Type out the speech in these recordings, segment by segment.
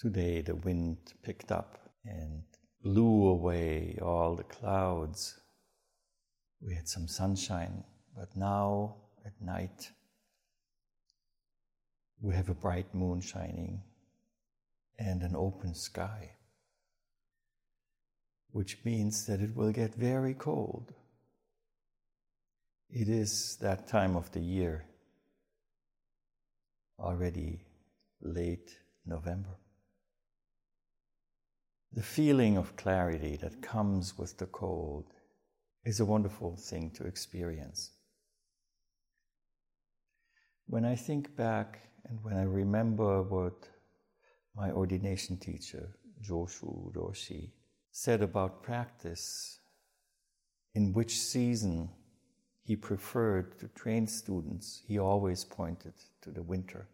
Today the wind picked up and blew away all the clouds. We had some sunshine, but now at night we have a bright moon shining and an open sky, which means that it will get very cold. It is that time of the year, already late November. The feeling of clarity that comes with the cold is a wonderful thing to experience. When I think back and when I remember what my ordination teacher, Joshu Roshi, said about practice, in which season he preferred to train students, he always pointed to the winter.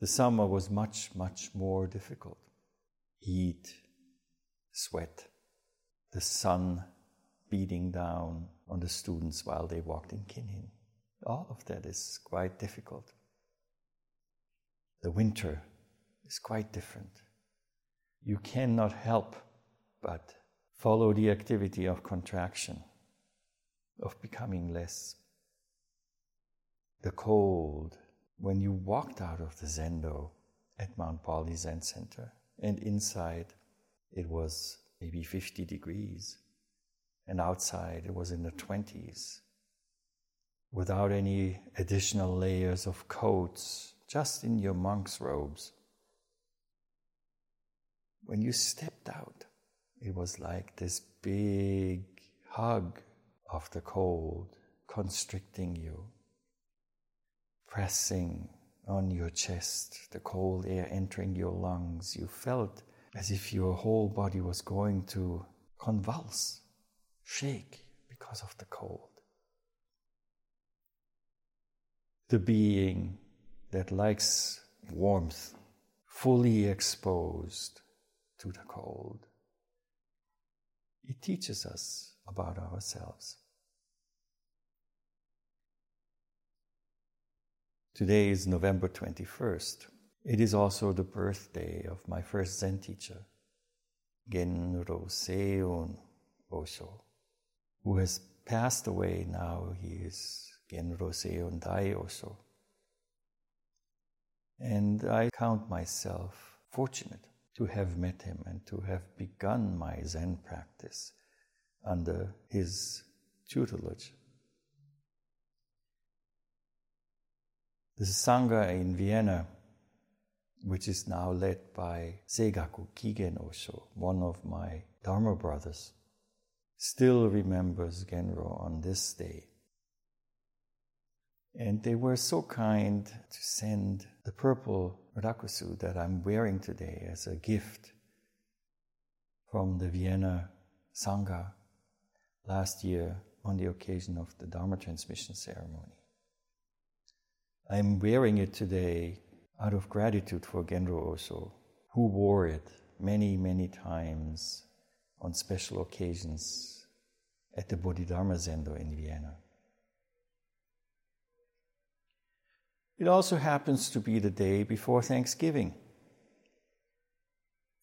The summer was much, much more difficult. Heat, sweat, the sun beating down on the students while they walked in kinhin. All of that is quite difficult. The winter is quite different. You cannot help but follow the activity of contraction, of becoming less. The cold, when you walked out of the Zendo at Mount Baldy Zen Center, and inside it was maybe 50 degrees, and outside it was in the 20s without any additional layers of coats, just in your monk's robes. When you stepped out, it was like this big hug of the cold constricting you, pressing on your chest, the cold air entering your lungs. You felt as if your whole body was going to convulse, shake because of the cold. the being that likes warmth, fully exposed to the cold. It teaches us about ourselves. Today is November 21st. It is also the birthday of my first Zen teacher, Genro Seiun Osho, who has passed away now. He is Genro Seiun Dai Osho. And I count myself fortunate to have met him and to have begun my Zen practice under his tutelage. The Sangha in Vienna, which is now led by Seigaku Kigen Osho, one of my Dharma brothers, still remembers Genro on this day and they were so kind to send the purple rakusu that I'm wearing today as a gift from the Vienna Sangha last year on the occasion of the Dharma transmission ceremony. I'm wearing it today out of gratitude for Genro Osho, who wore it many, many times on special occasions at the Bodhidharma Zendo in Vienna. It also happens to be the day before Thanksgiving.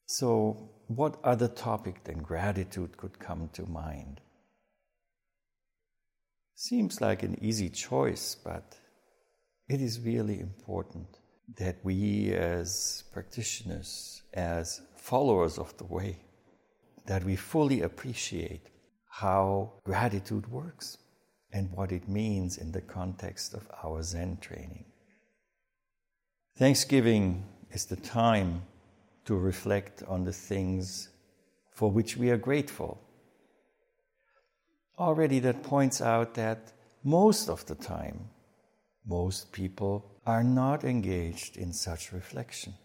So, what other topic than gratitude could come to mind? Seems like an easy choice, but it is really important that we, as practitioners, as followers of the way, that we fully appreciate how gratitude works and what it means in the context of our Zen training. Thanksgiving is the time to reflect on the things for which we are grateful. Already, that points out that most of the time, most people are not engaged in such reflection.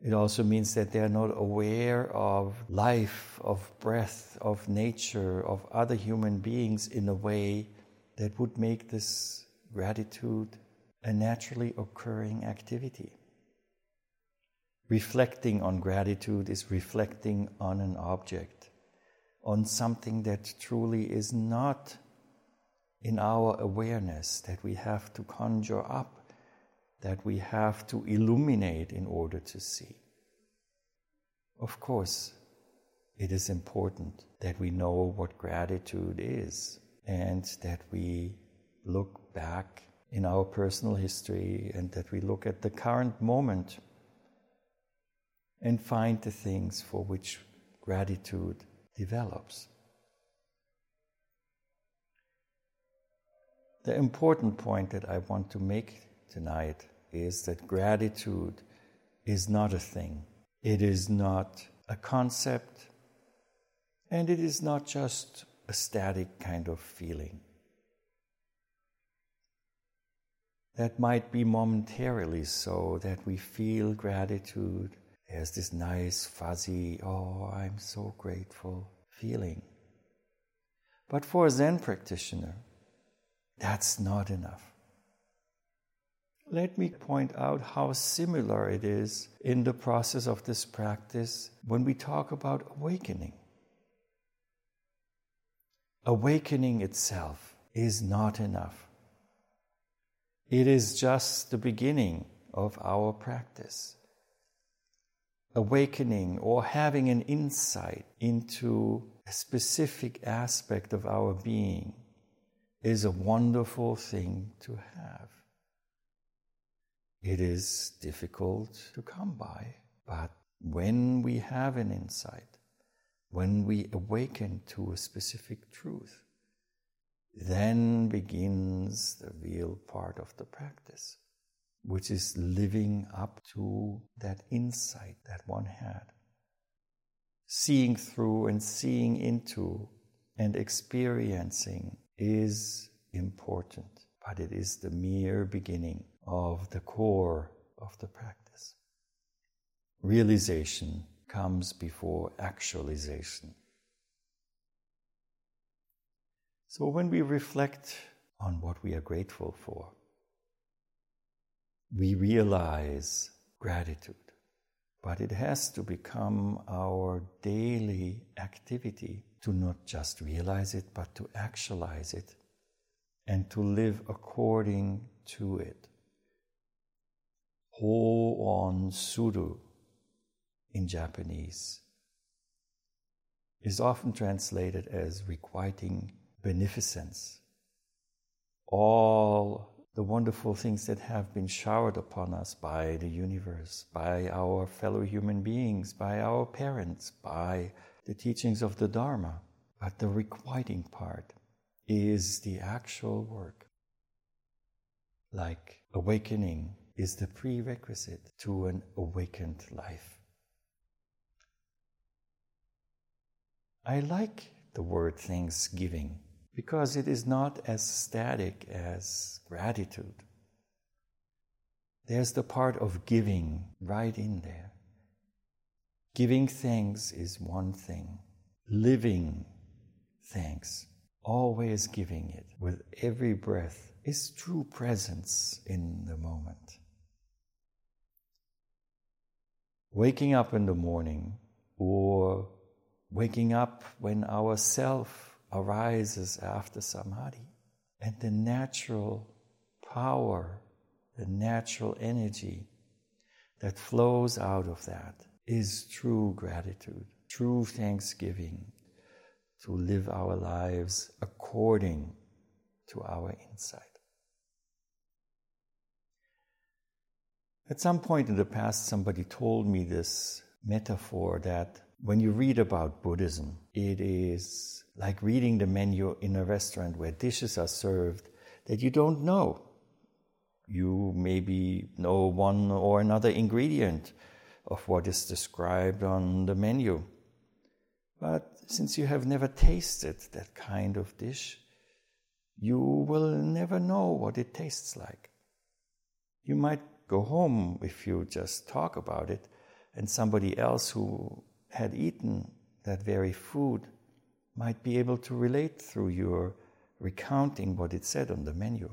It also means that they are not aware of life, of breath, of nature, of other human beings in a way that would make this gratitude a naturally occurring activity. Reflecting on gratitude is reflecting on an object, on something that truly is not in our awareness, that we have to conjure up, that we have to illuminate in order to see. Of course, it is important that we know what gratitude is and that we look back in our personal history and that we look at the current moment and find the things for which gratitude develops. The important point that I want to make tonight is that gratitude is not a thing, it is not a concept, and it is not just a static kind of feeling. That might be momentarily so that we feel gratitude as this nice, fuzzy, oh, I'm so grateful feeling. But for a Zen practitioner, that's not enough. Let me point out how similar it is in the process of this practice when we talk about awakening. Awakening itself is not enough. It is just the beginning of our practice. Awakening or having an insight into a specific aspect of our being is a wonderful thing to have. It is difficult to come by, but when we have an insight, when we awaken to a specific truth, then begins the real part of the practice, which is living up to that insight that one had. Seeing through and seeing into and experiencing is important, but it is the mere beginning of the core of the practice. Realization comes before actualization. So when we reflect on what we are grateful for, we realize gratitude. But it has to become our daily activity to not just realize it, but to actualize it and to live according to it. Ho on suru in Japanese is often translated as requiting beneficence. All the wonderful things that have been showered upon us by the universe, by our fellow human beings, by our parents, by the teachings of the Dharma. But the requiting part is the actual work. Like awakening is the prerequisite to an awakened life. I like the word thanksgiving because it is not as static as gratitude. There's the part of giving right in there. Giving thanks is one thing, living thanks, always giving it with every breath, is true presence in the moment. Waking up in the morning or waking up when our self arises after samadhi. And the natural power, the natural energy that flows out of that is true gratitude, true thanksgiving to live our lives according to our insight. At some point in the past, somebody told me this metaphor that when you read about Buddhism, it is like reading the menu in a restaurant where dishes are served that you don't know. You maybe know one or another ingredient of what is described on the menu. But since you have never tasted that kind of dish, you will never know what it tastes like. You might go home if you just talk about it, and somebody else who had eaten that very food might be able to relate through your recounting what it said on the menu.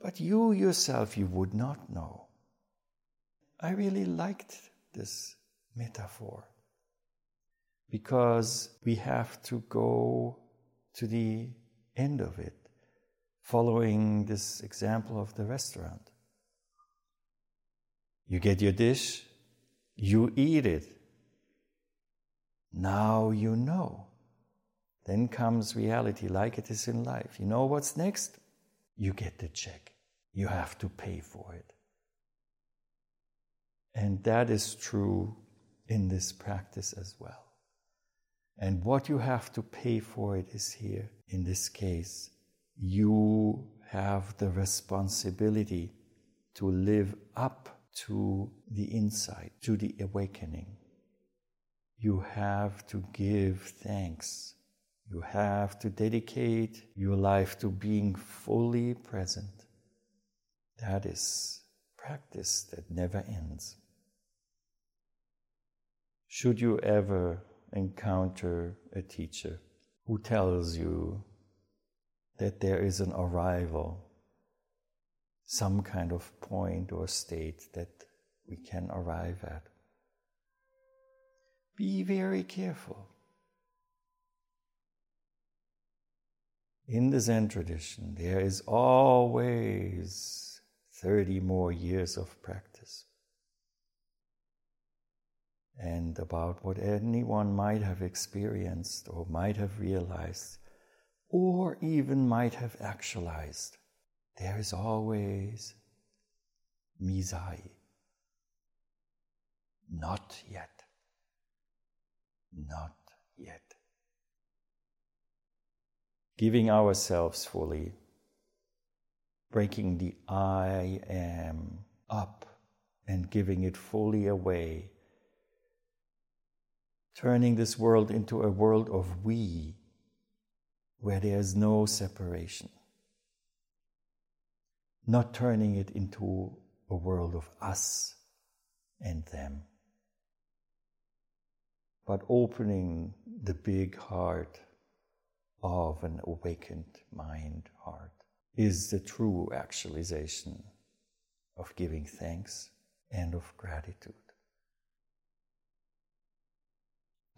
But you yourself, you would not know. I really liked this metaphor because we have to go to the end of it, following this example of the restaurant. You get your dish, you eat it. Now you know. Then comes reality, like it is in life. You know what's next? You get the check. You have to pay for it. And that is true in this practice as well. And what you have to pay for it is here. In this case, you have the responsibility to live up to the insight, to the awakening. You have to give thanks. You have to dedicate your life to being fully present. That is practice that never ends. Should you ever encounter a teacher who tells you that there is an arrival, some kind of point or state that we can arrive at, be very careful. In the Zen tradition, there is always 30 more years of practice and about what anyone might have experienced or might have realized or even might have actualized, there is always mizai. Not yet. Not yet. Giving ourselves fully, breaking the I am up and giving it fully away turning this world into a world of we, where there is no separation. Not turning it into a world of us and them, but opening the big heart of an awakened mind heart is the true actualization of giving thanks and of gratitude.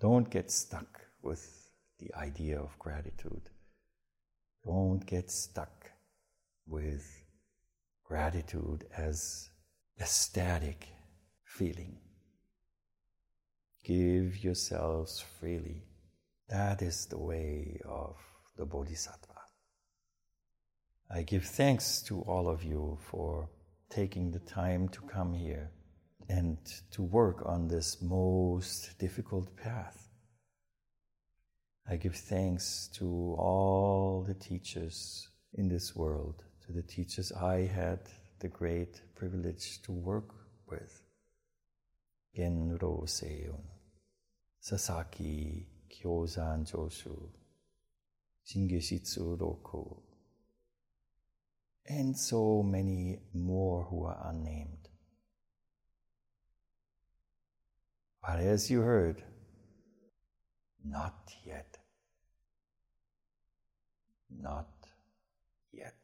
Don't get stuck with the idea of gratitude. Don't get stuck with gratitude as a static feeling. Give yourselves freely. That is the way of the Bodhisattva. I give thanks to all of you for taking the time to come here and to work on this most difficult path. I give thanks to all the teachers in this world, to the teachers I had the great privilege to work with. Genro Seiun, Sasaki Kyozan Joshu, Shingesitsu Roku, and so many more who are unnamed. But as you heard, not yet. Not yet.